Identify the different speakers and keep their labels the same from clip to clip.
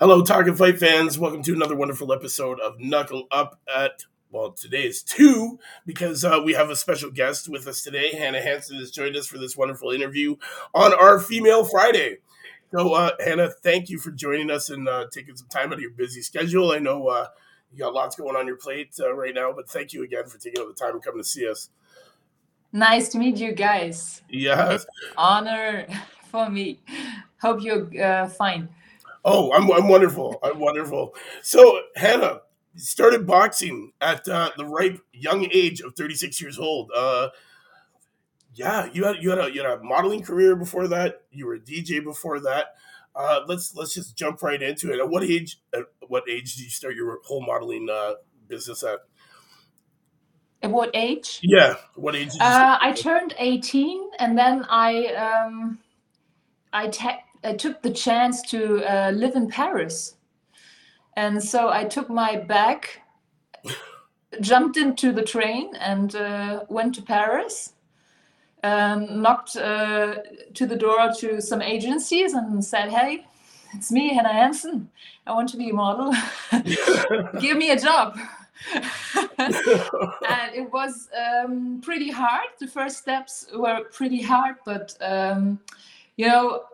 Speaker 1: Hello, Target Fight fans. Welcome to another wonderful episode of Knuckle Up at. Well, today is two because uh, we have a special guest with us today. Hannah Hansen has joined us for this wonderful interview on our Female Friday. So, uh, Hannah, thank you for joining us and uh, taking some time out of your busy schedule. I know uh, you got lots going on your plate uh, right now, but thank you again for taking the time and coming to see us.
Speaker 2: Nice to meet you guys.
Speaker 1: Yes.
Speaker 2: Honor for me. Hope you're uh, fine.
Speaker 1: Oh, I'm, I'm wonderful. I'm wonderful. So, Hannah started boxing at uh, the ripe young age of 36 years old. Uh, yeah, you had you had a you had a modeling career before that. You were a DJ before that. Uh, let's let's just jump right into it. At what age? At what age did you start your whole modeling uh, business at?
Speaker 2: At what age?
Speaker 1: Yeah, what age? Did you
Speaker 2: Uh. I turned 18 and then I um, I, ta- I took the chance to uh, live in Paris. And so I took my bag, jumped into the train, and uh, went to Paris. Um, knocked uh, to the door to some agencies and said, Hey, it's me, Hannah Hansen. I want to be a model. Give me a job. and it was um, pretty hard. The first steps were pretty hard, but um, you know,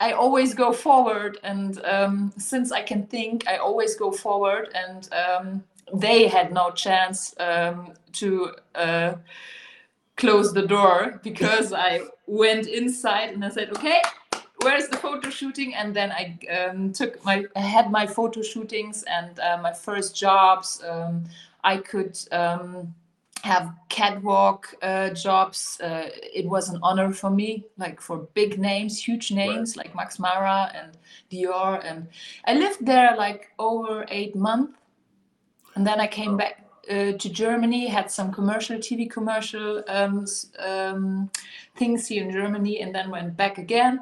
Speaker 2: I always go forward, and um, since I can think, I always go forward. And um, they had no chance um, to uh, close the door because I went inside and I said, "Okay, where's the photo shooting?" And then I um, took my, I had my photo shootings and uh, my first jobs. Um, I could um, have catwalk uh, jobs. Uh, it was an honor for me, like for big names, huge names like Max Mara and Dior. And I lived there like over eight months. And then I came back uh, to Germany, had some commercial TV commercial um, um, things here in Germany, and then went back again.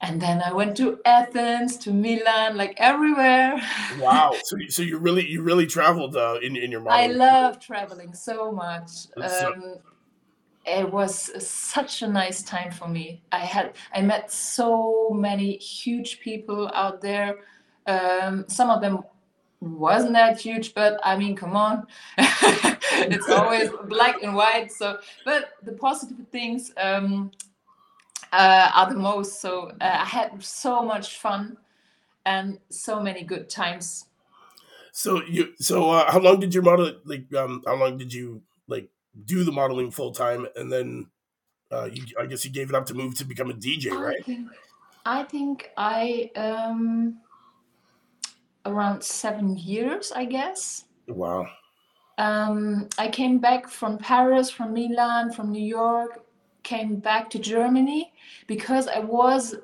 Speaker 2: And then I went to Athens, to Milan, like everywhere.
Speaker 1: wow. So you- so you really you really traveled uh, in in your
Speaker 2: mind.
Speaker 1: I
Speaker 2: love traveling so much. Um, it was such a nice time for me. I had I met so many huge people out there. Um, some of them wasn't that huge, but I mean, come on, it's always black and white. So, but the positive things um, uh, are the most. So uh, I had so much fun and so many good times.
Speaker 1: So you so uh, how long did your model like um how long did you like do the modeling full time and then uh you, I guess you gave it up to move to become a DJ,
Speaker 2: I
Speaker 1: right?
Speaker 2: think I think I um around seven years, I guess.
Speaker 1: Wow.
Speaker 2: Um, I came back from Paris, from Milan, from New York, came back to Germany because I was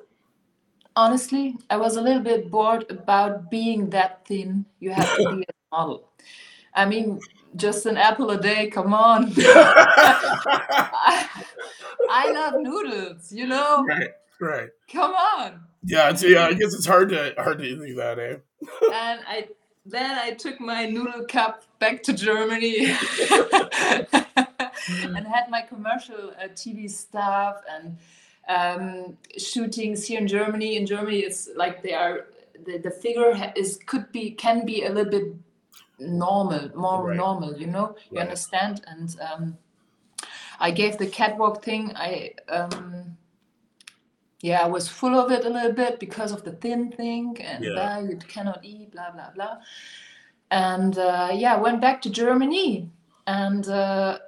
Speaker 2: honestly I was a little bit bored about being that thin. You have to be a model. I mean, just an apple a day. Come on. I, I love noodles. You know.
Speaker 1: right, right.
Speaker 2: Come on.
Speaker 1: Yeah, it's, yeah. I guess it's hard to hard to do that, eh?
Speaker 2: And I then I took my noodle cup back to Germany and had my commercial uh, TV stuff and um, shootings here in Germany. In Germany, it's like they are the, the figure is could be can be a little bit normal, more
Speaker 1: Right.
Speaker 2: normal. You know, you
Speaker 1: Right.
Speaker 2: understand? And um, I gave the catwalk thing. I um, yeah, I was full of it a little bit because of the thin thing and
Speaker 1: Yeah.
Speaker 2: uh, you cannot eat, blah blah blah. And uh, yeah, I went back to Germany, and uh,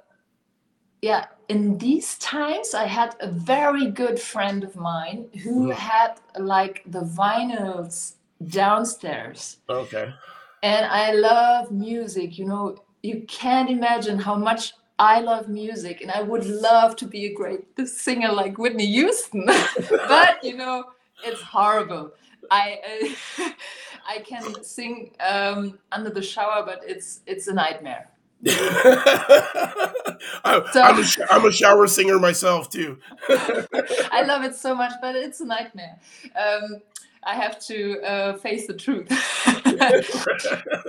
Speaker 2: yeah, in these times, I had a very good friend of mine who
Speaker 1: Mhm.
Speaker 2: had like the vinyls downstairs,
Speaker 1: Okay.
Speaker 2: and I love music. You know, you can't imagine how much I love music, and I would love to be a great singer like Whitney Houston. but you know, it's horrible. I uh, I can sing um, under the shower, but it's it's a nightmare.
Speaker 1: I,
Speaker 2: So-
Speaker 1: I'm, a, I'm a shower singer myself too.
Speaker 2: I love it so much, but it's a nightmare. Um, I have to uh, face the truth.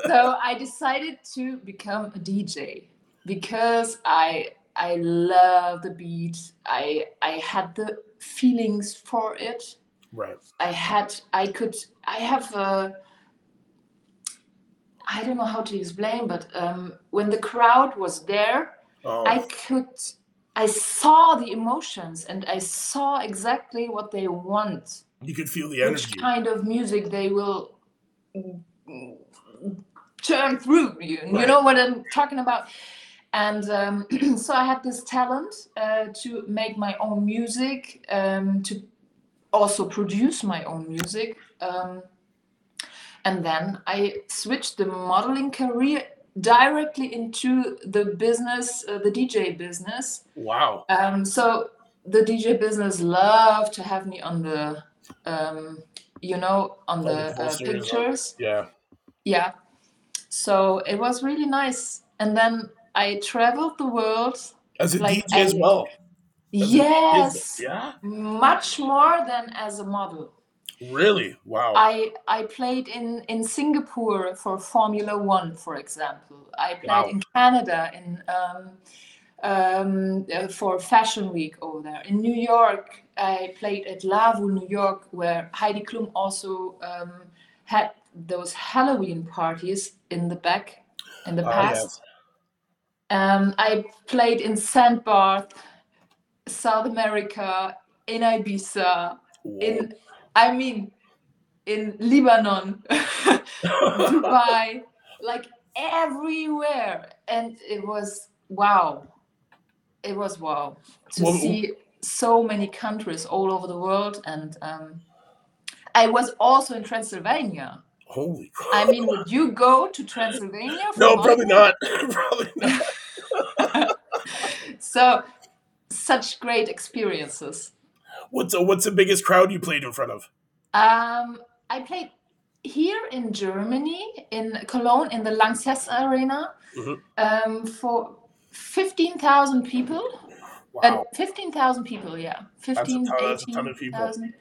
Speaker 2: so I decided to become a DJ. Because I I love the beat. I I had the feelings for it.
Speaker 1: Right.
Speaker 2: I had I could I have a I don't know how to explain, but um, when the crowd was there,
Speaker 1: Oh,
Speaker 2: I could I saw the emotions and I saw exactly what they want,
Speaker 1: you could feel the energy.
Speaker 2: which kind of music they will turn through you. You know what I'm talking about? And um, so I had this talent uh, to make my own music, um, to also produce my own music. Um, and then I switched the modeling career directly into the business, uh, the DJ business.
Speaker 1: Wow.
Speaker 2: Um, so the DJ business loved to have me on the, um, you know, on
Speaker 1: On the
Speaker 2: uh, pictures.
Speaker 1: Yeah.
Speaker 2: Yeah. So it was really nice. And then I traveled the world.
Speaker 1: As a
Speaker 2: Like,
Speaker 1: DJ as well. As
Speaker 2: Yes,
Speaker 1: Yeah.
Speaker 2: much more than as a model.
Speaker 1: Really? Wow.
Speaker 2: I I played in in Singapore for Formula One, for example. I played
Speaker 1: Wow.
Speaker 2: in Canada in um, um, uh, for Fashion Week over there. In New York, I played at LAVO, New York, where Heidi Klum also um, had those Halloween parties in the back in the
Speaker 1: Ah,
Speaker 2: past. Um, I played in Sandbar, South America, in Ibiza,
Speaker 1: Whoa.
Speaker 2: in I mean in Lebanon, Dubai, like everywhere. And it was wow. It was wow to
Speaker 1: Well,
Speaker 2: see so many countries all over the world. And um, I was also in Transylvania.
Speaker 1: Holy crap.
Speaker 2: I mean, would you go to Transylvania? for
Speaker 1: no, probably not. probably not.
Speaker 2: So, such great experiences.
Speaker 1: What's a, what's the biggest crowd you played in front of?
Speaker 2: Um, I played here in Germany, in Cologne, in the Lanxess Arena,
Speaker 1: Mhm.
Speaker 2: um, for 15,000 people.
Speaker 1: Wow.
Speaker 2: And 15,000 people, yeah. 15,
Speaker 1: that's a ton of people.
Speaker 2: 18,000.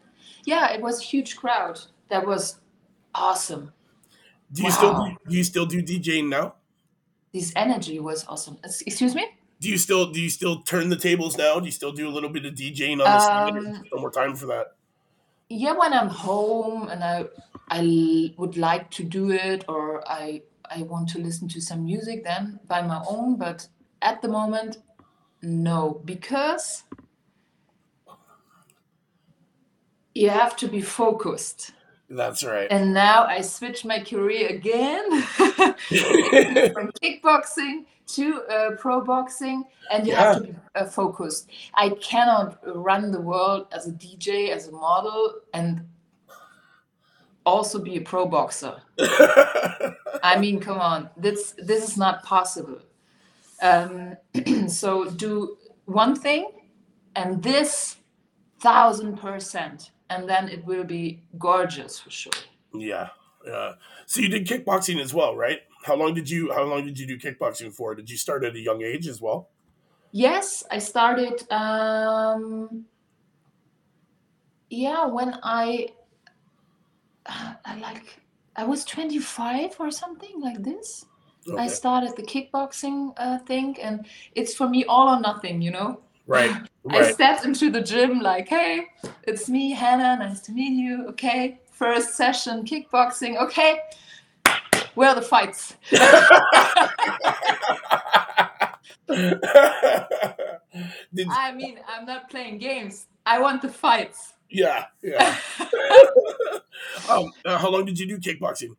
Speaker 2: Yeah, it was a huge crowd. That was awesome.
Speaker 1: do you still
Speaker 2: wow.
Speaker 1: do, do you still do DJing now?
Speaker 2: This energy was awesome. Excuse me?
Speaker 1: Do you still do you still turn the tables now? Do you still do a little bit of DJing on the side?
Speaker 2: Um,
Speaker 1: No more time for that.
Speaker 2: yeah when i'm home and i i l- would like to do it or i i want to listen to some music then by my own but at the moment no because you have to be focused
Speaker 1: That's right.
Speaker 2: and now i switch my career again from kickboxing to uh, pro boxing and you have to be uh, focused. I cannot run the world as a dj as a model and also be a pro boxer. I mean come on this this is not possible. Um, so do one thing and this thousand percent and then it will be gorgeous for sure.
Speaker 1: Yeah, yeah. So you did kickboxing as well, right? How long did you How long did you do kickboxing for? Did you start at a young age as well?
Speaker 2: Yes, I started. Um, yeah, when I, I like, I was 25 or something like this. I started the kickboxing uh, thing, and it's for me all or nothing, you know.
Speaker 1: Right,
Speaker 2: I stepped into the gym like, hey, it's me, Hannah. Nice to meet you. Okay, first session kickboxing. Okay, where are the fights?
Speaker 1: did,
Speaker 2: I mean, I'm not playing games. I want the fights.
Speaker 1: yeah, yeah. um, uh, how long did you do kickboxing?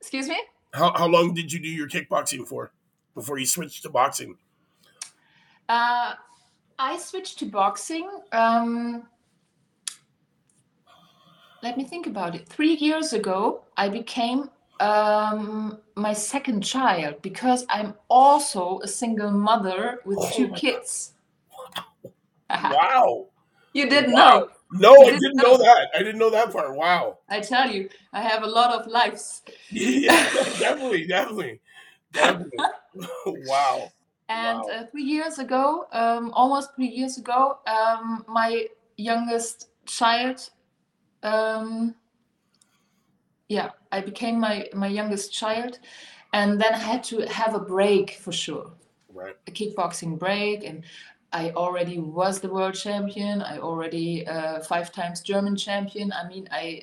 Speaker 2: Excuse me.
Speaker 1: How How long did you do your kickboxing for before you switched to boxing?
Speaker 2: Uh, I switched to boxing. Um, let me think about it. Three years ago, I became um, my second child because I'm also a single mother with
Speaker 1: Oh
Speaker 2: two kids.
Speaker 1: Wow.
Speaker 2: you didn't
Speaker 1: Wow.
Speaker 2: know.
Speaker 1: No,
Speaker 2: You
Speaker 1: I
Speaker 2: didn't
Speaker 1: didn't know that. I didn't know that part. Wow.
Speaker 2: I tell you, I have a lot of lives.
Speaker 1: Yeah, definitely, definitely, definitely. wow.
Speaker 2: And
Speaker 1: Wow.
Speaker 2: uh, three years ago, um, almost three years ago, um, my youngest child, um, yeah, I became my, my youngest child. And then I had to have a break for sure.
Speaker 1: right.
Speaker 2: a kickboxing break, and I already was the world champion. I already uh, five times German champion. I mean, I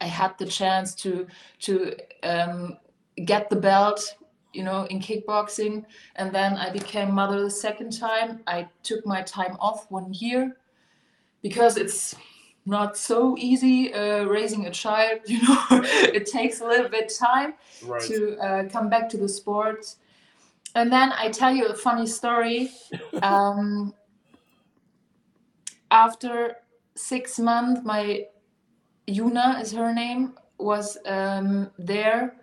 Speaker 2: I had the chance to to um, get the belt, you know, in kickboxing, and then I became mother the second time. I took my time off one year because it's not so easy uh, raising a child. You know, it takes a little bit time
Speaker 1: Right.
Speaker 2: to uh, come back to the sport. And then I tell you a funny story. um, after six months, my Yuna is her name was um, there.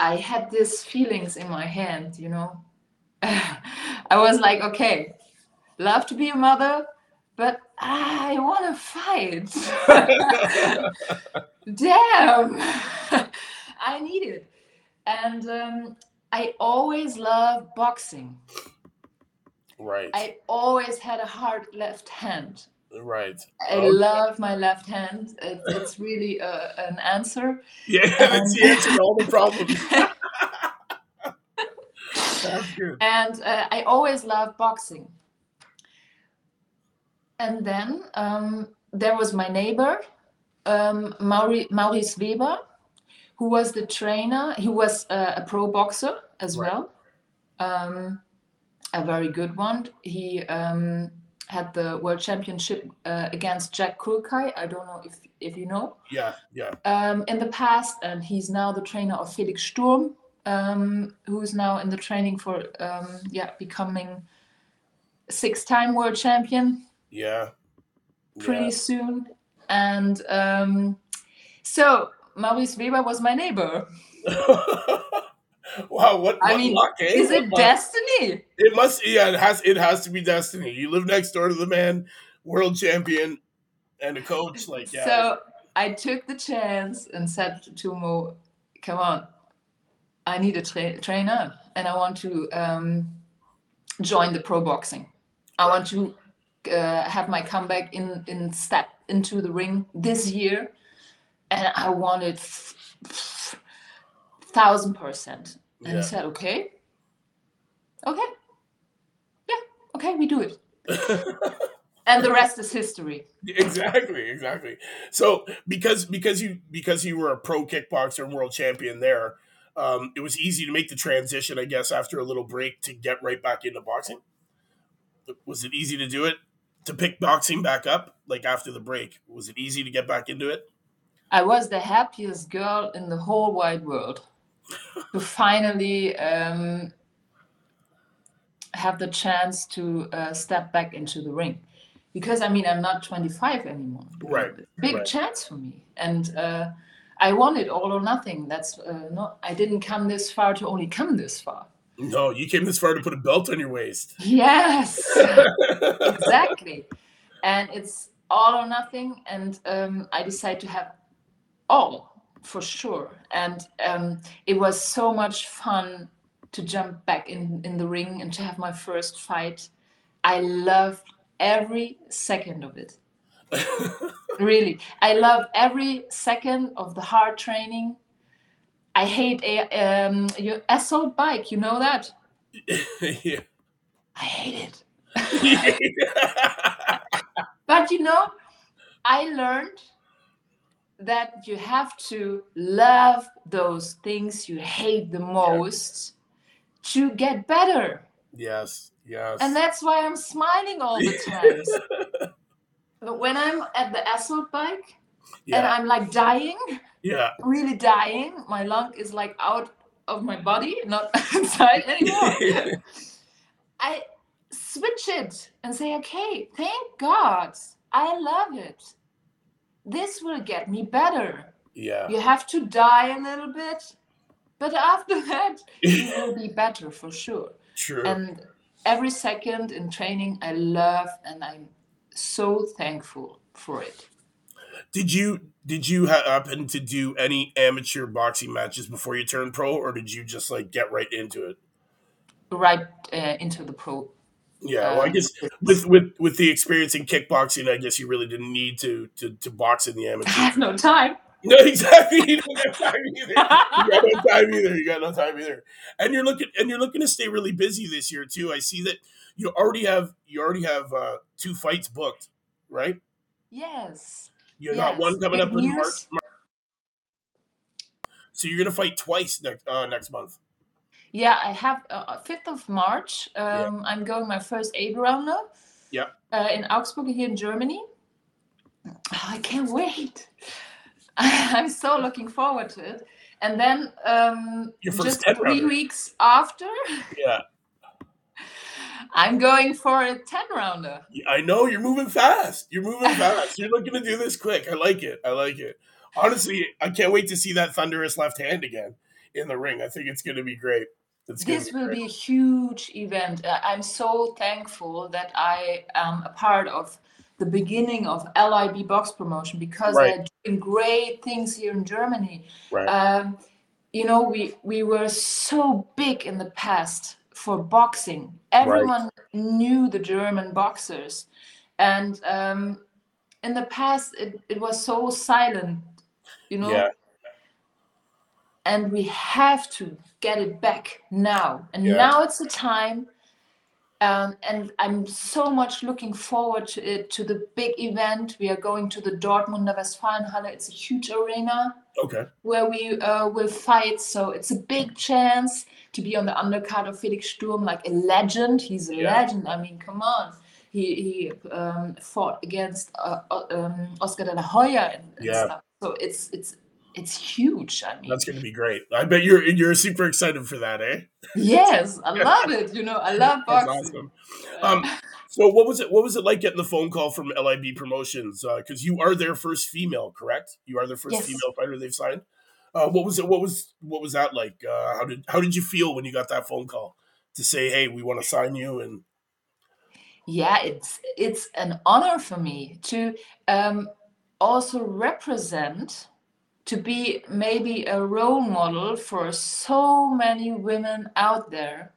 Speaker 2: I had these feelings in my hand, you know. I was like, okay, love to be a mother, but I want to fight. Damn, I need it. And um, I always love boxing.
Speaker 1: right.
Speaker 2: I always had a hard left hand.
Speaker 1: right.
Speaker 2: I
Speaker 1: Okay.
Speaker 2: love my left hand. It, it's really uh an answer.
Speaker 1: Yeah, it's the answer to all the problems. That's good.
Speaker 2: and uh, I always love boxing. And then um, there was my neighbor, um, Mauri, Maurice Weber, who was the trainer. He was uh, a pro boxer as
Speaker 1: Right.
Speaker 2: well, um, a very good one. He um, had the world championship uh, against Jack Culcay. I don't know if, if you know.
Speaker 1: Yeah, yeah.
Speaker 2: um, in the past, and he's now the trainer of Felix Sturm, um, who is now in the training for um, yeah becoming six-time world champion
Speaker 1: Yeah.
Speaker 2: pretty soon. And um, so Maurice Weber was my neighbor.
Speaker 1: Wow, what,
Speaker 2: I
Speaker 1: what
Speaker 2: mean,
Speaker 1: luck, eh?
Speaker 2: Is
Speaker 1: What
Speaker 2: it
Speaker 1: luck.
Speaker 2: destiny?
Speaker 1: It must yeah, it has it has to be destiny. You live next door to the man, world champion, and a coach. Like yeah.
Speaker 2: So I took the chance and said to Mo, "Come on, I need a tra- trainer, and I want to um, join the pro boxing. I want to uh, have my comeback in in step into the ring this year, and I want it f- f- thousand percent." And
Speaker 1: Yeah.
Speaker 2: he said, "Okay, okay, yeah, okay, we do it." And the rest is history.
Speaker 1: exactly, exactly. So because because you because you were a pro kickboxer and world champion there, um, it was easy to make the transition, I guess, after a little break to get right back into boxing. Was it easy to do it? To pick boxing back up, like after the break, was it easy to get back into it?
Speaker 2: I was the happiest girl in the whole wide world to finally um, have the chance to uh, step back into the ring. Because I mean, I'm not 25 anymore.
Speaker 1: Right,
Speaker 2: Big
Speaker 1: right.
Speaker 2: chance for me, and uh, I wanted all or nothing. That's uh, not. I didn't come this far to only come this far.
Speaker 1: No, you came this far to put a belt on your waist.
Speaker 2: Yes. exactly. And it's all or nothing and um, i decided to have all for sure. And um, it was so much fun to jump back in, in the ring and to have my first fight. I loved every second of it. Really. I loved every second of the hard training i hate a um, your assault bike you know that
Speaker 1: yeah.
Speaker 2: i hate it But you know, I learned that you have to love those things you hate the most to get better.
Speaker 1: yes, yes.
Speaker 2: And that's why I'm smiling all the time. but when I'm at the assault bike and I'm like dying,
Speaker 1: yeah,
Speaker 2: really dying, my lung is like out of my body, not inside anymore. I switch it and say, okay, thank God. I love it. This will get me better.
Speaker 1: yeah.
Speaker 2: You have to die a little bit, but after that, you will be better for sure.
Speaker 1: True.
Speaker 2: And every second in training, I love and I'm so thankful for it.
Speaker 1: Did you did you ha- happen to do any amateur boxing matches before you turned pro, or did you just like get right into it?
Speaker 2: Right uh, into the pro.
Speaker 1: Yeah, well, I
Speaker 2: um,
Speaker 1: guess with with with the experience in kickboxing, I guess you really didn't need to to, to box in the
Speaker 2: I
Speaker 1: amateur.
Speaker 2: have no time.
Speaker 1: No, exactly. You don't have time either. You got no time either. You got no time either. And you're looking and you're looking to stay really busy this year too. I see that you already have you already have uh, two fights booked, right?
Speaker 2: Yes.
Speaker 1: You got one coming up in March.
Speaker 2: news.
Speaker 1: Mar- So you're gonna fight twice next uh, next month.
Speaker 2: Yeah, I have uh, 5th of March.
Speaker 1: Yeah.
Speaker 2: Um, I'm going my first eight rounder.
Speaker 1: Yeah.
Speaker 2: Uh, in Augsburg here in Germany. Oh, I can't wait. I'm so looking forward to it. And then um, just three
Speaker 1: rounder.
Speaker 2: weeks after,
Speaker 1: Yeah,
Speaker 2: I'm going for a 10 rounder.
Speaker 1: I know you're moving fast. You're moving fast. You're looking to do this quick. I like it. I like it. Honestly, I can't wait to see that thunderous left hand again in the ring. I think it's going to be great. It's
Speaker 2: This
Speaker 1: to
Speaker 2: will
Speaker 1: great.
Speaker 2: be a huge event. Uh, I'm so thankful that I am a part of the beginning of LIB box promotion because
Speaker 1: Right.
Speaker 2: they're doing great things here in Germany.
Speaker 1: right.
Speaker 2: Um, you know, we we were so big in the past for boxing. Everyone knew the German boxers, and um, in the past it, it was so silent. You know,
Speaker 1: yeah,
Speaker 2: and we have to get it back now and
Speaker 1: Yeah.
Speaker 2: now it's the time um, and i'm so much looking forward to it to the big event we are going to the dortmunder westfalenhalle it's a huge arena
Speaker 1: okay.
Speaker 2: where we uh, will fight so it's a big chance to be on the undercard of felix sturm like a legend he's a
Speaker 1: Yeah.
Speaker 2: legend i mean come on he, he um, fought against uh, uh, um, oscar de la hoya and, and
Speaker 1: Yeah.
Speaker 2: stuff so it's it's it's huge i mean
Speaker 1: That's going to be great. I bet you're you're super excited for that, eh?
Speaker 2: Yes, I love it. You know, I love boxing.
Speaker 1: That's awesome. Um, so what was it? What was it like getting the phone call from LIB Promotions? Because you are their first female, correct? You are their first
Speaker 2: Yes.
Speaker 1: female fighter they've signed. Uh, what was it? What was what was that like? Uh, how did how did you feel when you got that phone call to say, "Hey, we want to sign you"? And
Speaker 2: yeah, it's it's an honor for me to um, also represent, to be maybe a role model for so many women out there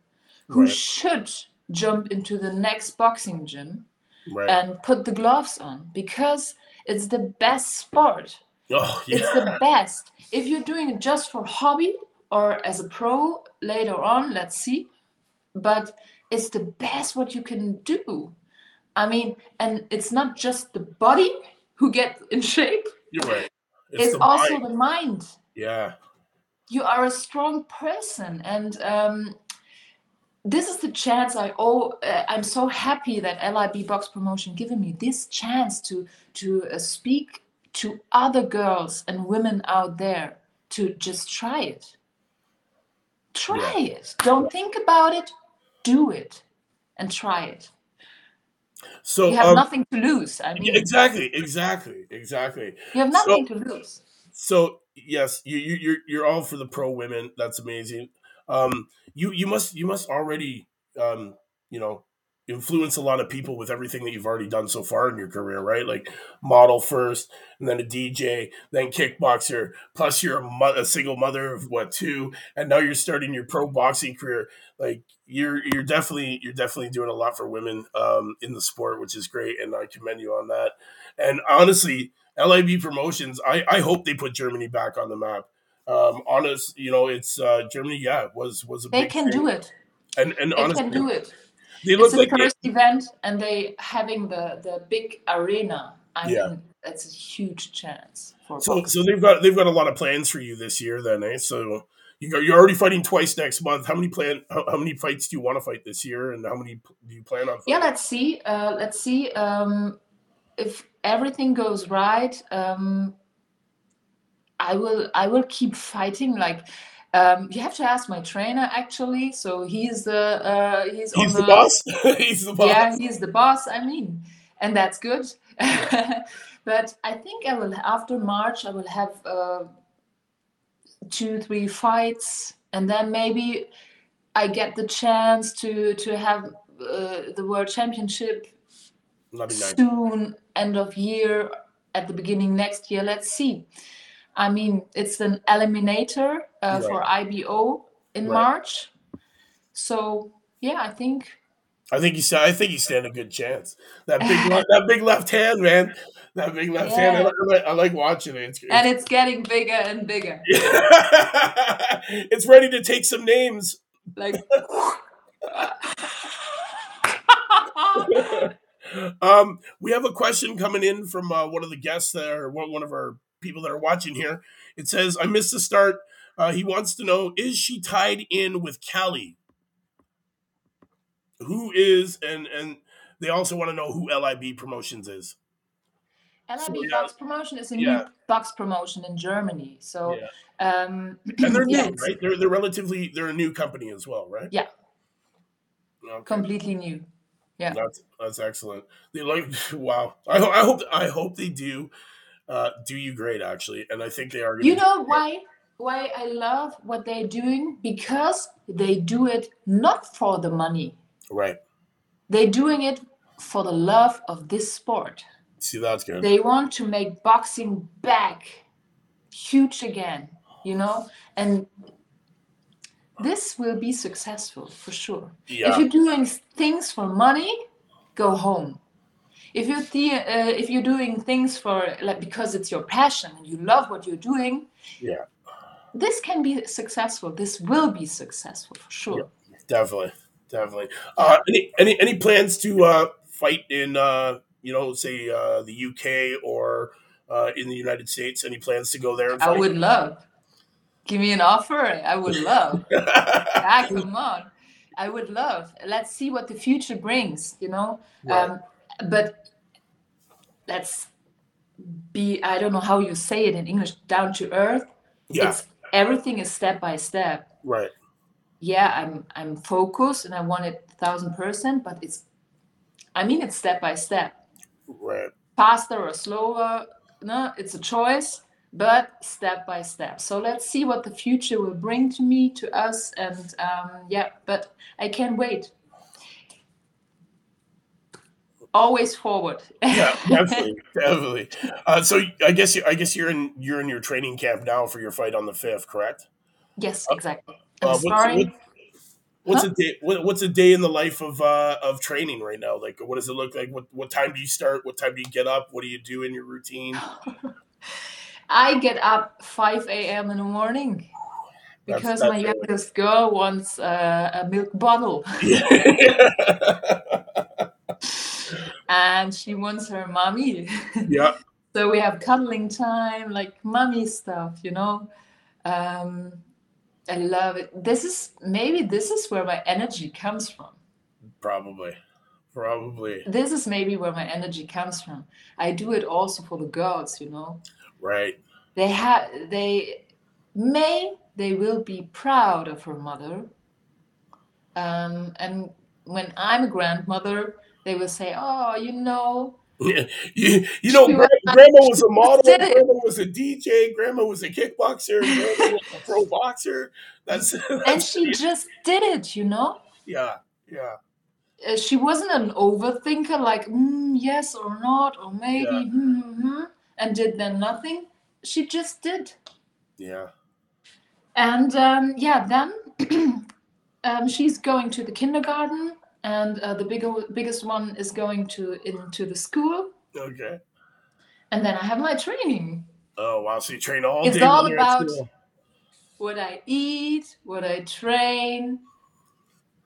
Speaker 2: who
Speaker 1: Right.
Speaker 2: should jump into the next boxing gym
Speaker 1: right,
Speaker 2: and put the gloves on because it's the best sport.
Speaker 1: Oh
Speaker 2: It's the best. If you're doing it just for hobby or as a pro later on, let's see. But it's the best what you can do. I mean, and it's not just the body who gets in shape,
Speaker 1: you're right.
Speaker 2: it's,
Speaker 1: the
Speaker 2: also
Speaker 1: mind.
Speaker 2: the mind.
Speaker 1: yeah,
Speaker 2: You are a strong person, and um, this is the chance I owe. Uh, I'm so happy that LIB Box Promotion given me this chance to to uh, speak to other girls and women out there to just try it. Try it. Don't think about it. Do it, and try it.
Speaker 1: So
Speaker 2: You have
Speaker 1: um,
Speaker 2: nothing to lose. I mean,
Speaker 1: exactly, exactly, exactly.
Speaker 2: you have
Speaker 1: so-
Speaker 2: nothing to lose.
Speaker 1: So yes, you you you're you're all for the pro women. That's amazing. Um, you you must you must already um you know influence a lot of people with everything that you've already done so far in your career, right? Like model first, and then a DJ, then kickboxer. Plus, you're a, mo- a single mother of what two, and now you're starting your pro boxing career. Like you're you're definitely you're definitely doing a lot for women um, in the sport, which is great, and I commend you on that. And honestly, LIB Promotions, I, I hope they put Germany back on the map. Um, honest, you know, it's uh, Germany. Yeah, was was a
Speaker 2: They can
Speaker 1: thing.
Speaker 2: do it.
Speaker 1: and and
Speaker 2: They
Speaker 1: honestly,
Speaker 2: can do it.
Speaker 1: They
Speaker 2: it's
Speaker 1: look
Speaker 2: the
Speaker 1: like
Speaker 2: first event and they having the the big arena i
Speaker 1: Yeah.
Speaker 2: mean that's a huge chance for
Speaker 1: so
Speaker 2: boxing.
Speaker 1: so they've got they've got a lot of plans for you this year. Then, eh? So you you're already fighting twice next month. How many plan? How, how many fights do you want to fight this year, and how many do you plan on? Fighting?
Speaker 2: yeah let's see uh, let's see um, if everything goes right um, i will i will keep fighting like um, you have to ask my trainer actually so he's the uh, he's,
Speaker 1: He's
Speaker 2: on
Speaker 1: the boss. He's the boss.
Speaker 2: yeah he's the boss i mean and that's good but i think i will after march i will have uh, two three fights and then maybe i get the chance to to have uh, the world championship
Speaker 1: nice.
Speaker 2: soon end of year at the beginning next year let's see i mean it's an eliminator uh, for ibo in
Speaker 1: Right.
Speaker 2: march so yeah i think
Speaker 1: I think you I think you stand a good chance. That big that big left hand, man. That big left hand. I, like, I like watching it. It's,
Speaker 2: and it's getting bigger and bigger.
Speaker 1: it's ready to take some names.
Speaker 2: Like
Speaker 1: um, we have a question coming in from uh, one of the guests there, one, one of our people that are watching here. It says, "I missed the start." Uh, he wants to know: Is she tied in with Callie? Who is and and they also want to know who LIB Promotions is.
Speaker 2: LIB
Speaker 1: So, yeah.
Speaker 2: Box Promotion is a
Speaker 1: Yeah.
Speaker 2: new box promotion in Germany. So
Speaker 1: Yeah.
Speaker 2: um
Speaker 1: And they're new, right? They're they're relatively they're a new company as well, right?
Speaker 2: Yeah.
Speaker 1: Okay.
Speaker 2: completely new. yeah.
Speaker 1: That's that's excellent. They like wow. I, I hope I hope they do uh, do you great actually, and I think they are.
Speaker 2: You know why why I love what they're doing? Because they do it not for the money.
Speaker 1: Right.
Speaker 2: They're doing it for the love of this sport.
Speaker 1: See, that's good.
Speaker 2: They want to make boxing back huge again, you know? And this will be successful for sure. If you're doing things for money, go home. If you're the, uh, if you're doing things for like because it's your passion and you love what you're doing,
Speaker 1: Yeah.
Speaker 2: this can be successful. This will be successful for sure.
Speaker 1: Definitely. Definitely. Uh, any any any plans to uh, fight in uh, you know say uh, the UK or uh, in the United States? Any plans to go there? And
Speaker 2: I would love. Give me an offer. I would love. yeah, come on. I would love. Let's see what the future brings, you know.
Speaker 1: Right.
Speaker 2: Um, but let's be, I don't know how you say it in English, down to earth.
Speaker 1: yeah.
Speaker 2: It's everything is step by step.
Speaker 1: Right.
Speaker 2: Yeah, I'm I'm focused and I want it thousand percent, but it's I mean it's step by step.
Speaker 1: Right.
Speaker 2: Faster or slower, no, it's a choice, but step by step. So let's see what the future will bring to me, to us, and um, yeah, but I can't wait. Always forward.
Speaker 1: Yeah. Definitely. definitely. Uh, so I guess you, I guess you're in you're in your training camp now for your fight on the fifth, correct?
Speaker 2: yes, exactly. I'm
Speaker 1: Uh, what's,
Speaker 2: sorry.
Speaker 1: what- what's
Speaker 2: Huh?
Speaker 1: a day? What, what's a day in the life of uh, of training right now? Like, what does it look like? What what time do you start? What time do you get up? What do you do in your routine?
Speaker 2: I get up 5 a.m. in the morning because
Speaker 1: that's
Speaker 2: my
Speaker 1: early.
Speaker 2: youngest girl wants uh, a milk bottle and she wants her mommy.
Speaker 1: yeah.
Speaker 2: so we have cuddling time, like mommy stuff, you know. Um, I love it. This is maybe this is where my energy comes from.
Speaker 1: Probably. Probably.
Speaker 2: This is maybe where my energy comes from. I do it also for the girls, you know.
Speaker 1: Right.
Speaker 2: They have they may they will be proud of her mother. Um, and when I'm a grandmother, they will say, "Oh, you know,
Speaker 1: Yeah. You, you know,
Speaker 2: She
Speaker 1: gra-
Speaker 2: was-
Speaker 1: grandma was a model, grandma was a DJ, grandma was a kickboxer, grandma was a pro boxer. That's,
Speaker 2: and
Speaker 1: that's
Speaker 2: she just did it, you know."
Speaker 1: yeah, yeah,
Speaker 2: uh, she wasn't an overthinker like mm, yes or not or maybe
Speaker 1: Yeah.
Speaker 2: hmm, hmm, hmm, and did then nothing she just did
Speaker 1: yeah.
Speaker 2: and um, yeah then um, she's going to the kindergarten and uh, the bigger, biggest one is going to into the school
Speaker 1: Okay.
Speaker 2: and then i have my training
Speaker 1: Oh wow! So you train all
Speaker 2: It's
Speaker 1: day.
Speaker 2: It's all
Speaker 1: when you're at
Speaker 2: about- what i eat what i train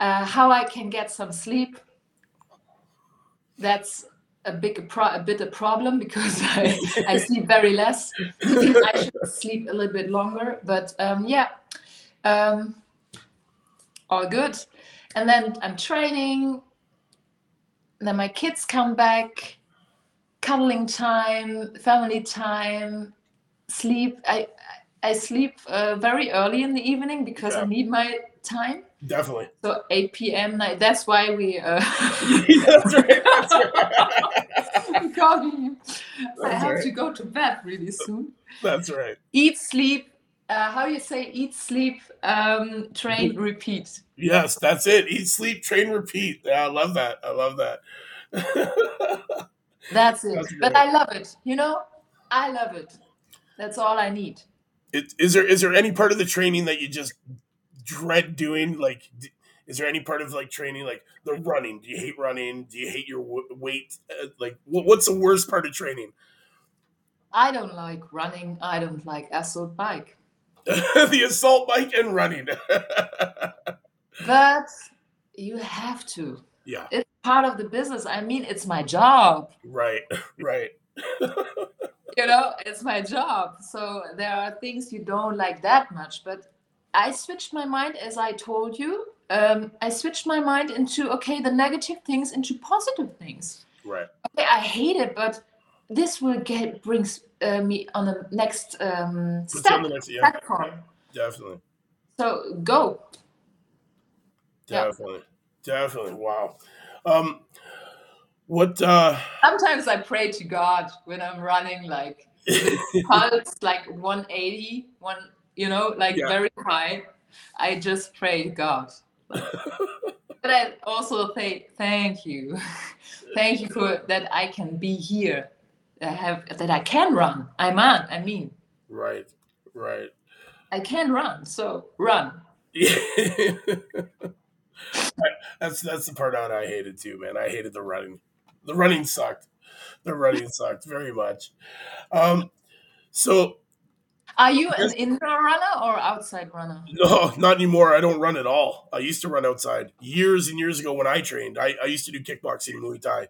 Speaker 2: uh, how i can get some sleep that's a big pro- a bit a problem because I, I sleep very less. I should sleep a little bit longer, but um, yeah, um, all good. And then I'm training. Then my kids come back, cuddling time, family time, sleep. I I sleep uh, very early in the evening because
Speaker 1: Yeah.
Speaker 2: I need my time.
Speaker 1: Definitely.
Speaker 2: So 8 p.m. night. That's why we. Uh,
Speaker 1: that's right. That's right.
Speaker 2: because I have
Speaker 1: right.
Speaker 2: to go to bed really soon.
Speaker 1: That's right.
Speaker 2: Eat, sleep. Uh, how you say? Eat, sleep, um, train, repeat.
Speaker 1: Yes, that's it. Eat, sleep, train, repeat. Yeah, I love that. I love that.
Speaker 2: That's it.
Speaker 1: That's
Speaker 2: but. I love it. You know, I love it. That's all I need.
Speaker 1: it, is there is there any part of the training that you just dread doing? Like, d- is there any part of like training like the running? Do you hate running? Do you hate your w- weight? Uh, like what, what's the worst part of training?
Speaker 2: I don't like running. I don't like assault bike.
Speaker 1: the assault bike and running.
Speaker 2: but you have to.
Speaker 1: Yeah.
Speaker 2: It's part of the business. I mean, it's my job.
Speaker 1: Right, right.
Speaker 2: you know, it's my job. So there are things you don't like that much. But I switched my mind, as I told you. Um, I switched my mind into okay, the negative things into positive things.
Speaker 1: Right.
Speaker 2: Okay, I hate it, but this will get brings uh, me on the next um, step
Speaker 1: next, yeah.
Speaker 2: platform.
Speaker 1: Definitely.
Speaker 2: So go.
Speaker 1: Definitely. Yeah. Definitely. Wow. Um, what? uh
Speaker 2: Sometimes I pray to God when I'm running, like pulse like 180, one, you know, like yeah. very high. I just pray to God. but I also say thank you, thank you for that I can be here, I have that I can run. I'm on. I mean.
Speaker 1: Right. Right.
Speaker 2: I can run, so run. Yeah.
Speaker 1: that's that's the part out I hated too, man. I hated the running. The running sucked. The running sucked very much. Um, so
Speaker 2: are you an indoor runner or outside runner?
Speaker 1: No, not anymore. I don't run at all. I used to run outside years and years ago when I trained. I, I used to do kickboxing, Muay Thai.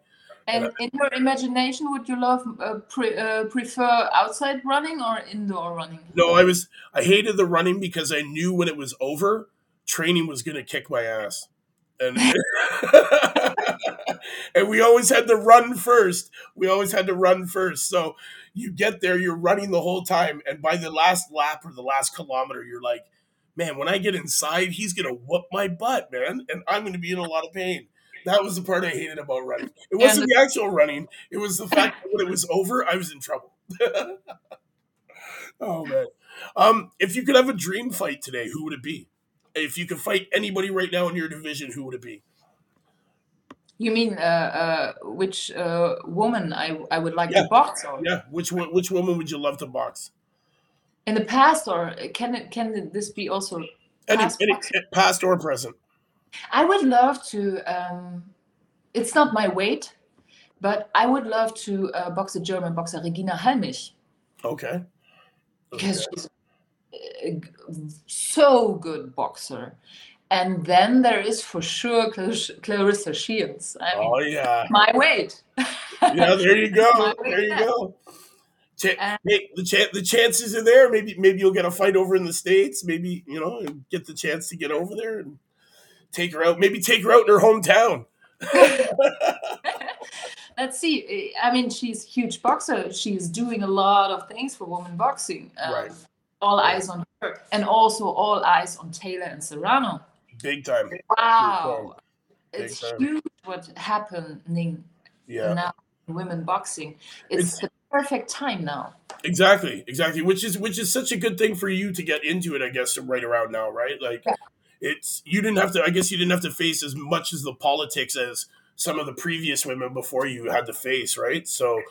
Speaker 2: And, in your imagination, would you love uh, pre, uh, prefer outside running or indoor running?
Speaker 1: No, I was I hated the running because I knew when it was over, training was going to kick my ass, and and we always had to run first. We always had to run first. So you get there, you're running the whole time, and by the last lap or the last kilometer, you're like, man, when I get inside, he's gonna whoop my butt, man, and I'm gonna be in a lot of pain. That was the part I hated about running. It wasn't the actual running; it was the fact that when it was over, I was in trouble. oh man! Um, if you could have a dream fight today, who would it be? If you could fight anybody right now in your division, who would it be?
Speaker 2: You mean uh, uh, which uh, woman I, I would like yeah. to box? Or?
Speaker 1: Yeah, which which woman would you love to box?
Speaker 2: In the past, or can it can this be also
Speaker 1: any, any, past or present?
Speaker 2: I would love to. Um, it's not my weight, but I would love to uh, box a German boxer, Regina Halmich.
Speaker 1: Okay. okay.
Speaker 2: Because she's a so good boxer and then there is for sure Claressa Shields.
Speaker 1: I mean, oh yeah,
Speaker 2: my weight.
Speaker 1: yeah, there you go. there you go. Ch- uh, the, ch- the chances are there. Maybe maybe you'll get a fight over in the states. Maybe you know and get the chance to get over there and take her out. Maybe take her out in her hometown.
Speaker 2: Let's see. I mean, she's a huge boxer. She's doing a lot of things for women boxing. Um, right. All eyes on her, and also all eyes on Taylor and Serrano.
Speaker 1: Big time.
Speaker 2: Wow. Big it's time. huge what's happening yeah. now in women boxing. It's, it's the perfect time now.
Speaker 1: Exactly, exactly. Which is which is such a good thing for you to get into it, I guess, right around now, right? Like yeah. It's you didn't have to I guess you didn't have to face as much as the politics as some of the previous women before you had to face, right? So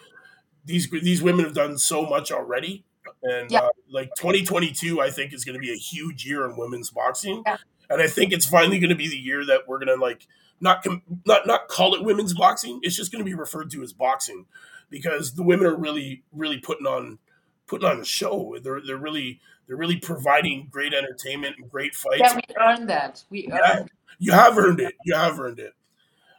Speaker 1: these these women have done so much already. And yeah. uh, like 2022, I think is going to be a huge year in women's boxing. Yeah and I think it's finally going to be the year that we're going to like not com- not not call it women's boxing. It's just going to be referred to as boxing because the women are really really putting on putting on a show. They're they're really they're really providing great entertainment and great fights.
Speaker 2: Yeah, we earned that. We earned. Yeah,
Speaker 1: you have earned it. You have earned it.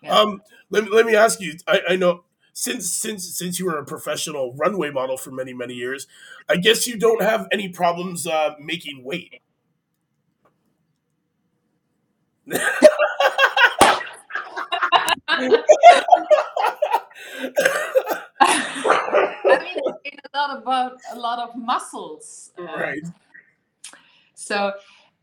Speaker 1: Yeah. Um, let me let me ask you. I, I know since since since you were a professional runway model for many many years, I guess you don't have any problems uh, making weight.
Speaker 2: I mean, it's a lot about a lot of muscles.
Speaker 1: Uh, right.
Speaker 2: So,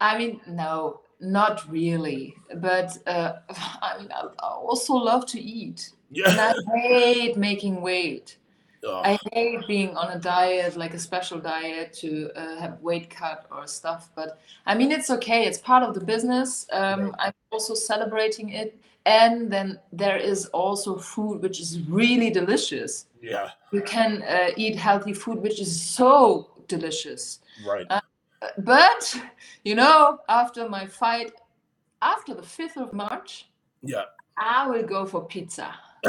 Speaker 2: I mean, no, not really. But uh, I mean, I also love to eat. Yeah. And I hate making weight. Oh. I hate being on a diet, like a special diet to uh, have weight cut or stuff. But I mean, it's okay. It's part of the business. Um, I'm also celebrating it. And then there is also food which is really delicious.
Speaker 1: Yeah.
Speaker 2: You can uh, eat healthy food which is so delicious.
Speaker 1: Right. Uh,
Speaker 2: but, you know, after my fight, after the 5th of March,
Speaker 1: Yeah.
Speaker 2: I will go for pizza.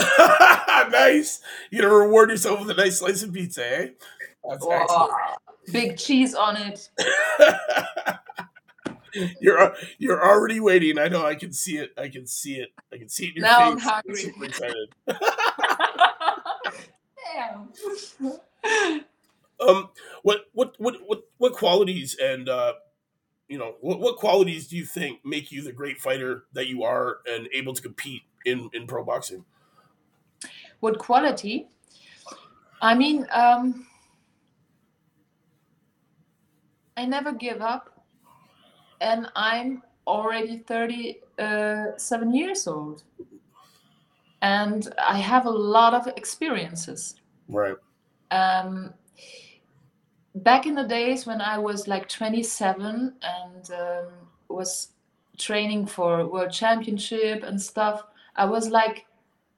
Speaker 1: nice. You're gonna reward yourself with a nice slice of pizza, eh? That's
Speaker 2: Oh, big cheese on it.
Speaker 1: you're you're already waiting. I know. I can see it. I can see it. I can see it in your
Speaker 2: Now I'm
Speaker 1: face.
Speaker 2: hungry.
Speaker 1: Super excited.
Speaker 2: Damn.
Speaker 1: Um, what what what what what qualities and uh, you know what what qualities do you think make you the great fighter that you are and able to compete in in pro boxing?
Speaker 2: What quality? I mean, um, I never give up, and I'm already 37 years old, and I have a lot of experiences.
Speaker 1: Right.
Speaker 2: um, back in the days when I was like 27 and um, was training for world championship and stuff, I was like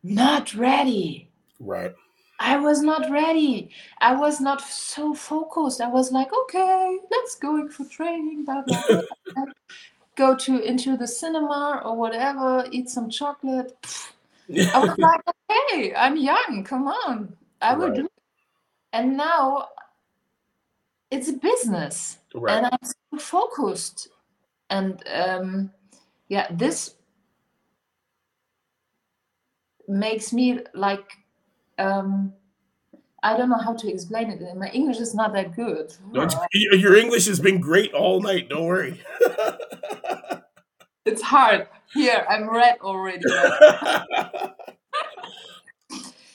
Speaker 2: not ready.
Speaker 1: Right.
Speaker 2: I was not ready. I was not so focused. I was like, okay, let's go in for training, blah blah. blah. go to into the cinema or whatever, eat some chocolate. I was like, okay, I'm young. Come on, I would
Speaker 1: Right.
Speaker 2: do. It. And now it's a business,
Speaker 1: right.
Speaker 2: and I'm so focused. And um, yeah, this makes me like um, I don't know how to explain it. My English is not that good.
Speaker 1: No, it's- y- your English has been great all night. Don't worry.
Speaker 2: It's hard. Here, I'm red already.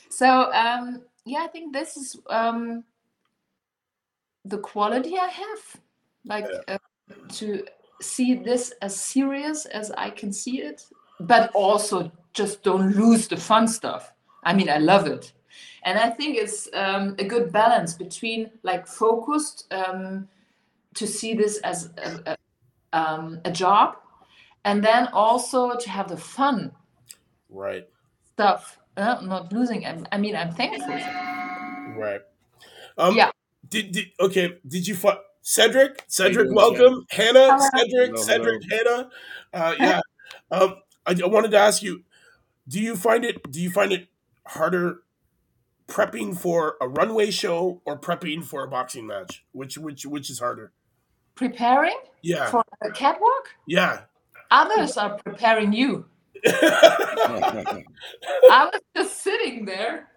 Speaker 2: So um, yeah, I think this is um, the quality I have, like uh, to see this as serious as I can see it, but also just don't lose the fun stuff. I mean, I love it, and I think it's um, a good balance between like focused um, to see this as a, a, um, a job, and then also to have the fun
Speaker 1: right.
Speaker 2: stuff. Uh, not losing. I, I mean, I'm thankful.
Speaker 1: Right. Um,
Speaker 2: Yeah.
Speaker 1: Did, did okay? Did you find Cedric? Cedric,
Speaker 3: doing,
Speaker 1: welcome. Hannah,
Speaker 2: Hello.
Speaker 1: Cedric,
Speaker 3: Hello,
Speaker 1: Cedric, Hannah. Uh, yeah. um, I, I wanted to ask you: Do you find it? Do you find it harder prepping for a runway show or prepping for a boxing match? Which which which is harder?
Speaker 2: Preparing
Speaker 1: Yeah.
Speaker 2: for a catwalk?
Speaker 1: Yeah.
Speaker 2: Others are preparing you. I was just sitting there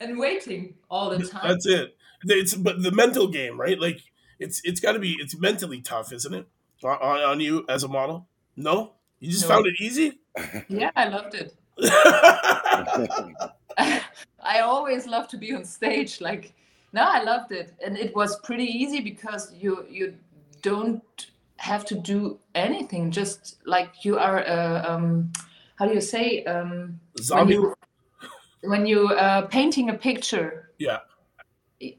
Speaker 2: and waiting all the time.
Speaker 1: That's it. It's but the mental game, right? Like it's it's got to be it's mentally tough, isn't it? On, on you as a model? No, you just
Speaker 2: No.
Speaker 1: found it easy.
Speaker 2: Yeah, I loved it. I always love to be on stage. Like, no, I loved it, and it was pretty easy because you you don't have to do anything. Just like you are, uh, um, how do you say, um, when you when you uh, painting a picture.
Speaker 1: Yeah.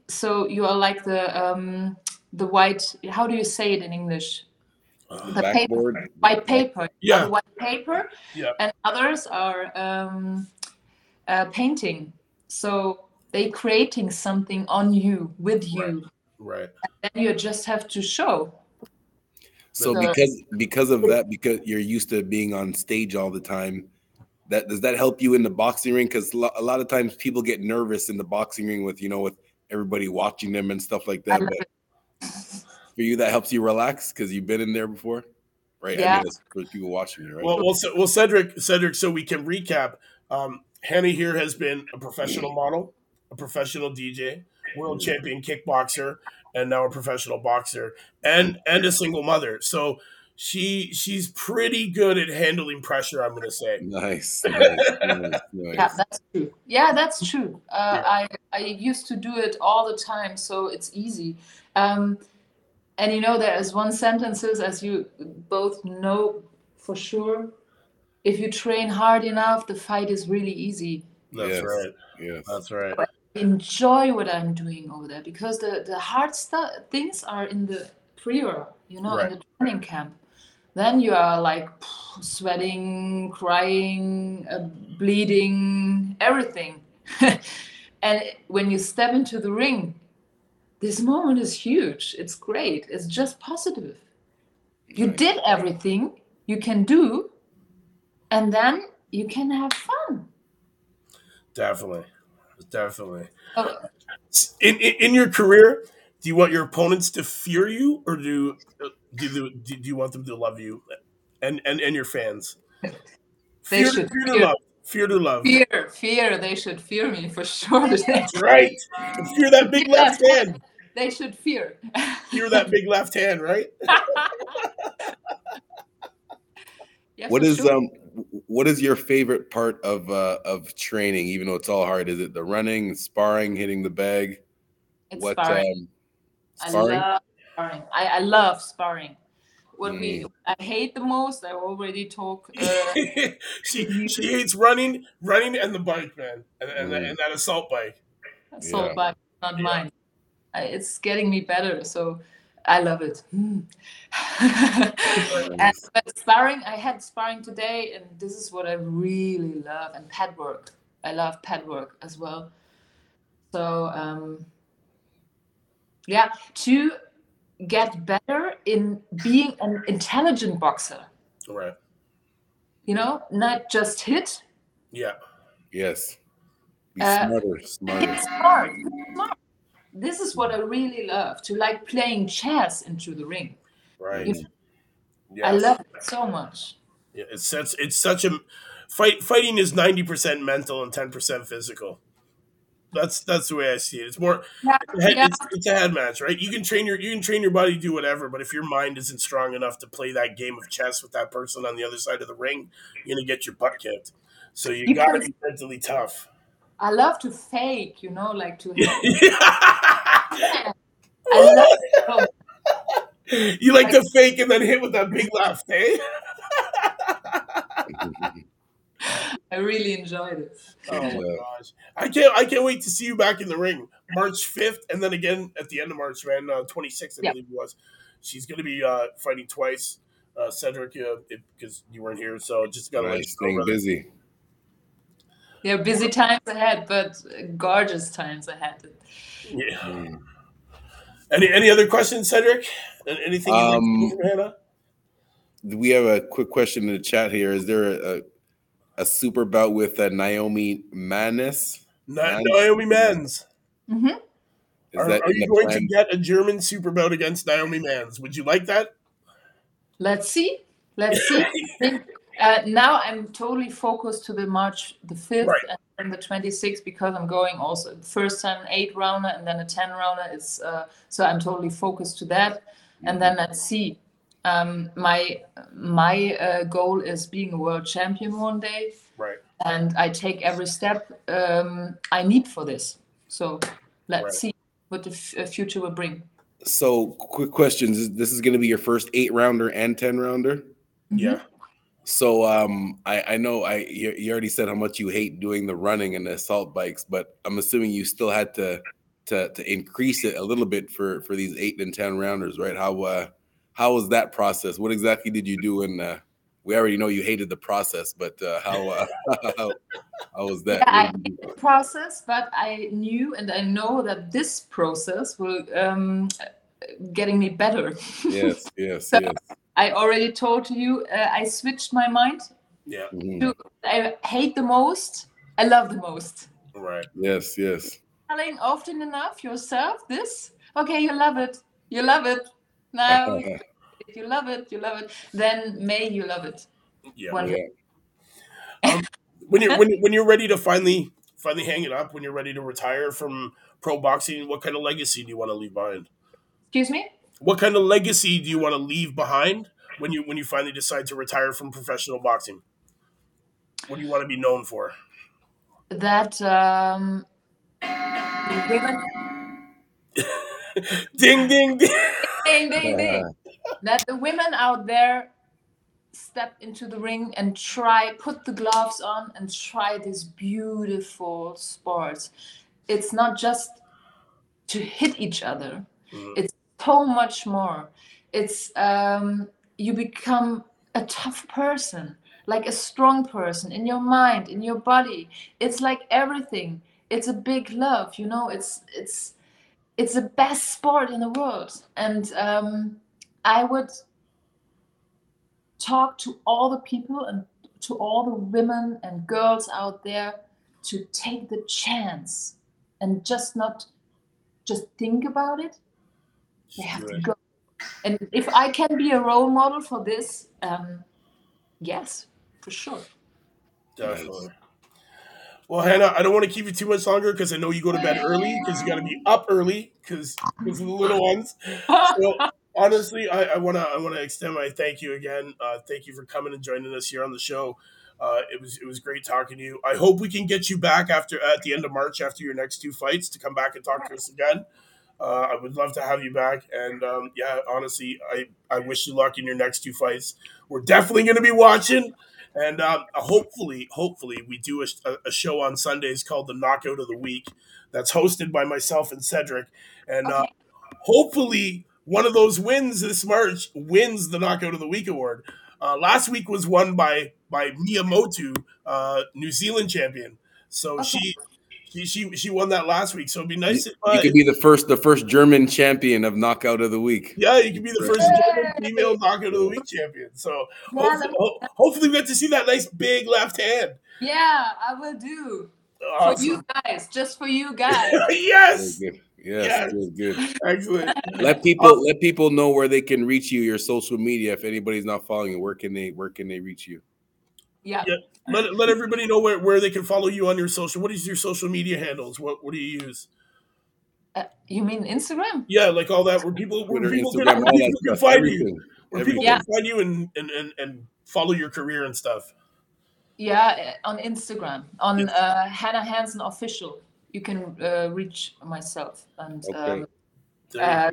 Speaker 2: So you are like the um, the white. How do you say it in English?
Speaker 1: Uh,
Speaker 2: The paper, white paper.
Speaker 1: Yeah.
Speaker 2: white paper.
Speaker 1: Yeah.
Speaker 2: And others are um, uh, painting. So they creating something on you with you.
Speaker 1: right.
Speaker 2: Then you just have to show.
Speaker 3: So
Speaker 2: So-
Speaker 3: because because of that, because you're used to being on stage all the time, that does that help you in the boxing ring? Because a lot of times people get nervous in the boxing ring with you know with everybody watching them and stuff like that. But for you, that helps you relax because you've been in there before, right? I
Speaker 2: Yeah.
Speaker 3: mean, for people watching you, right?
Speaker 1: Well, well, Ce- well, Cedric, Cedric. So we can recap. Um, Hannah here has been a professional model, a professional DJ, world champion kickboxer, and now a professional boxer, and and a single mother. So she she's pretty good at handling pressure. I'm going to say.
Speaker 3: nice, nice, nice, nice.
Speaker 2: Yeah, that's true. Yeah, that's true. Uh, I I used to do it all the time, so it's easy. Um, and you know, there is one sentences, as you both know for sure. If you train hard enough, the fight is really easy.
Speaker 1: That's
Speaker 3: Yes.
Speaker 1: right.
Speaker 3: Yes.
Speaker 1: That's right.
Speaker 2: Enjoy what I'm doing over there because the, the hard stuff things are in the pre-war, you know,
Speaker 1: Right.
Speaker 2: in the training camp. Then you are like sweating, crying, uh, bleeding, everything. and when you step into the ring, this moment is huge. It's great. It's just positive. You
Speaker 3: Nice.
Speaker 2: did everything you can do, and then you can have fun.
Speaker 1: Definitely, definitely.
Speaker 2: Oh,
Speaker 1: In, in in your career, do you want your opponents to fear you, or do do you, do you want them to love you, and and, and your fans?
Speaker 2: They
Speaker 1: Fear,
Speaker 2: should
Speaker 1: fear to love. Fear to love.
Speaker 2: fear, fear. They should fear me for sure.
Speaker 1: That's right. Fear that big left hand.
Speaker 2: they should fear.
Speaker 1: Fear that big left hand, right?
Speaker 2: Yeah,
Speaker 3: What
Speaker 2: for
Speaker 3: is
Speaker 2: sure.
Speaker 3: um what is your favorite part of uh of training even though it's all hard is it the running sparring hitting the bag
Speaker 2: It's
Speaker 3: what
Speaker 2: sparring.
Speaker 3: um sparring
Speaker 2: I love sparring. I, I love sparring. What
Speaker 3: Mm.
Speaker 2: we I hate the most, I already talk. Uh,
Speaker 1: she she hates running, running, and the bike, man, and and, that,
Speaker 3: Mm.
Speaker 1: and that assault bike.
Speaker 2: assault
Speaker 3: Yeah.
Speaker 2: bike, not
Speaker 1: Yeah.
Speaker 2: mine. I, it's getting me better, so I love it. Mm. and, but sparring, I had sparring today, and this is what I really love. And pad work, I love pad work as well. So um, yeah, to get better in being an intelligent boxer.
Speaker 1: Right.
Speaker 2: You know, not just hit.
Speaker 1: Yeah.
Speaker 3: yes be
Speaker 2: Uh,
Speaker 3: smarter smarter
Speaker 2: It's smart. It's smart. This is what I really love to like playing chess into the ring.
Speaker 1: Right.
Speaker 3: Mm.
Speaker 1: Yeah.
Speaker 2: I love it so much.
Speaker 1: Yeah, it's such it's such a fight. Fighting is ninety percent mental and ten percent physical. That's that's the way I see it. It's more
Speaker 2: Yeah,
Speaker 1: it's a head,
Speaker 2: yeah.
Speaker 1: it's, it's a head match, right? You can train your you can train your body to do whatever, but if your mind isn't strong enough to play that game of chess with that person on the other side of the ring, you're gonna get your butt kicked. So you
Speaker 2: Because-
Speaker 1: gotta be mentally tough.
Speaker 2: I love to fake, you know, like to.
Speaker 1: you
Speaker 2: I love to
Speaker 1: like to fake and then hit with that big laugh, eh?
Speaker 2: I really enjoyed it.
Speaker 1: Oh my gosh! I can't. I can't wait to see you back in the ring, March fifth, and then again at the end of March, man. Uh, Twenty sixth, I
Speaker 2: Yeah.
Speaker 1: believe it was. She's going to be uh, fighting twice, uh, Cedric, because you weren't here. So just got to let
Speaker 3: right,
Speaker 1: you know,
Speaker 3: staying
Speaker 1: brother.
Speaker 3: busy
Speaker 2: Yeah, busy times ahead, but gorgeous times ahead.
Speaker 1: Yeah.
Speaker 3: Mm.
Speaker 1: Any any other questions, Cedric? Anything you'd like
Speaker 3: Um,
Speaker 1: from Hannah?
Speaker 3: we have a quick question in the chat here is there a a super bout with uh, Naomi Manis
Speaker 1: Na-
Speaker 3: Mans?
Speaker 1: Naomi Mans.
Speaker 2: hmm
Speaker 1: Are, are you going
Speaker 3: plan
Speaker 1: to get a German super bout against Naomi Mans? Would you like that?
Speaker 2: Let's see. Let's see. Think- uh, now I'm totally focused to the March the 5th
Speaker 1: Right.
Speaker 2: and then the 26th because I'm going also first time eight rounder and then a 10 rounder. It's uh, so I'm totally focused to that. And then let's see. Um, my my uh, goal is being a world champion one day,
Speaker 1: Right.
Speaker 2: and I take every step um, I need for this. So let's
Speaker 1: Right.
Speaker 2: see what the f- uh, future will bring.
Speaker 3: so quick questions this is going to be your first eight rounder and 10 rounder
Speaker 2: Mm-hmm.
Speaker 1: Yeah.
Speaker 3: So um, I, I know I you, you already said how much you hate doing the running and the assault bikes, but I'm assuming you still had to to to increase it a little bit for for these eight and ten rounders, right? How uh, how was that process? What exactly did you do? And uh, we already know you hated the process, but uh, how, uh, how how was that?
Speaker 2: Yeah, I
Speaker 3: you do?
Speaker 2: process, but I knew and I know that this process will um, getting me better.
Speaker 3: yes, yes,
Speaker 2: So-
Speaker 3: yes.
Speaker 2: I already told you uh, I switched my mind.
Speaker 1: Yeah.
Speaker 3: Mhm.
Speaker 2: I hate the most. I love the most.
Speaker 1: Right.
Speaker 3: Yes, yes.
Speaker 2: Telling often enough yourself this. Okay, you love it. You love it. Now if you love it. You love it. Then may you love it.
Speaker 1: Yeah.
Speaker 2: When-
Speaker 3: yeah.
Speaker 1: when you're when, when you're ready to finally finally hang it up, when you're ready to retire from pro boxing, what kind of legacy do you want to leave behind?
Speaker 2: Excuse me.
Speaker 1: What kind of legacy do you want to leave behind when you when you finally decide to retire from professional boxing? What do you want to be known for?
Speaker 2: That um, the women
Speaker 1: ding ding ding.
Speaker 2: ding, ding, ding. that the women out there step into the ring and try put the gloves on and try this beautiful sport it's not just to hit each other
Speaker 1: Mhm.
Speaker 2: it's so much more. It's um, you become a tough person like a strong person in your mind in your body. It's like everything. It's a big love you know? It's it's it's the best sport in the world. And um, i would talk to all the people and to all the women and girls out there to take the chance and just not just think about it. They have to go. And if I can be a role model for this, um, yes, for sure.
Speaker 1: Definitely. Well, Hannah, I don't want to keep you too much longer because I know you go to bed early because you got to be up early because of the little ones. So, honestly, I want to I want to extend my thank you again. Uh, thank you for coming and joining us here on the show. Uh, it was it was great talking to you. I hope we can get you back after at the end of March after your next two fights to come back and talk to us again. Uh, I would love to have you back. And um, yeah, honestly, I, I wish you luck in your next two fights. We're definitely going to be watching. And um, hopefully, hopefully, we do a, a, show on Sundays called the Knockout of the Week that's hosted by myself and Cedric. And uh, hopefully, one of those wins this March wins the Knockout of the Week award. Uh, last week was won by by Mea Motu, uh, New Zealand champion. So okay. she she, she she won that last week, so it'd be nice.
Speaker 3: You, if, uh, you could be the first the first German champion of knockout of the week.
Speaker 1: Yeah, you could be the first German female knockout of the week champion. So yeah, hopefully, ho- hopefully, we get to see that nice big left hand.
Speaker 2: Yeah, I will do awesome. for you guys, just for you guys.
Speaker 1: yes.
Speaker 3: Yes, yes. Good, good.
Speaker 1: Excellent.
Speaker 3: Let people let people know where they can reach you, your social media. If anybody's not following you, where can they where can they reach you?
Speaker 2: Yeah. yeah.
Speaker 1: Let, let everybody know where, where they can follow you on your social. What is your social media handles? What what do you use?
Speaker 2: Uh, you mean Instagram?
Speaker 1: Yeah, like all that where people where Twitter, people, Instagram, can, where people can find everything. you. Where everything. people yeah. can find you and, and, and, and follow your career and stuff.
Speaker 2: Yeah, on Instagram, on yeah. uh, Hannah Hansen official, you can uh, reach myself and okay. um, uh,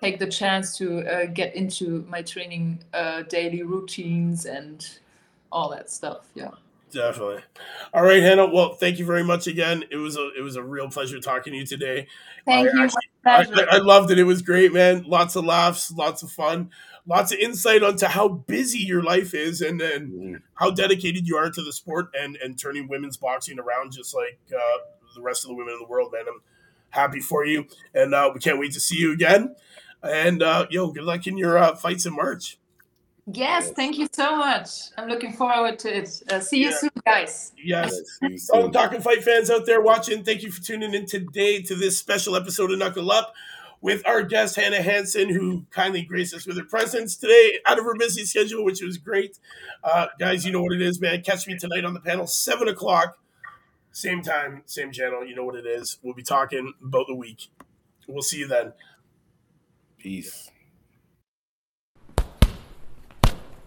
Speaker 2: take the chance to uh, get into my training uh, daily routines and all that stuff. Yeah.
Speaker 1: Definitely. All right, Hannah. Well, thank you very much again. It was a it was a real pleasure talking to you today.
Speaker 2: Thank
Speaker 1: I
Speaker 2: you.
Speaker 1: Actually, I, I, loved it. It was great, man. Lots of laughs, lots of fun, lots of insight onto how busy your life is and and mm. how dedicated you are to the sport and and turning women's boxing around just like uh, the rest of the women in the world, man. I'm happy for you, and uh, we can't wait to see you again. And uh, yo, good luck in your uh, fights in March.
Speaker 2: Yes, thank you so much. I'm looking forward to it. Uh, see you yeah. soon, guys.
Speaker 1: Yes. yes All the Talking Fight fans out there watching, thank you for tuning in today to this special episode of Knuckle Up with our guest, Hannah Hansen, who kindly graced us with her presence today out of her busy schedule, which was great. Uh, guys, you know what it is, man. Catch me tonight on the panel, 7 o'clock. Same time, same channel. You know what it is. We'll be talking about the week. We'll see you then.
Speaker 3: Peace.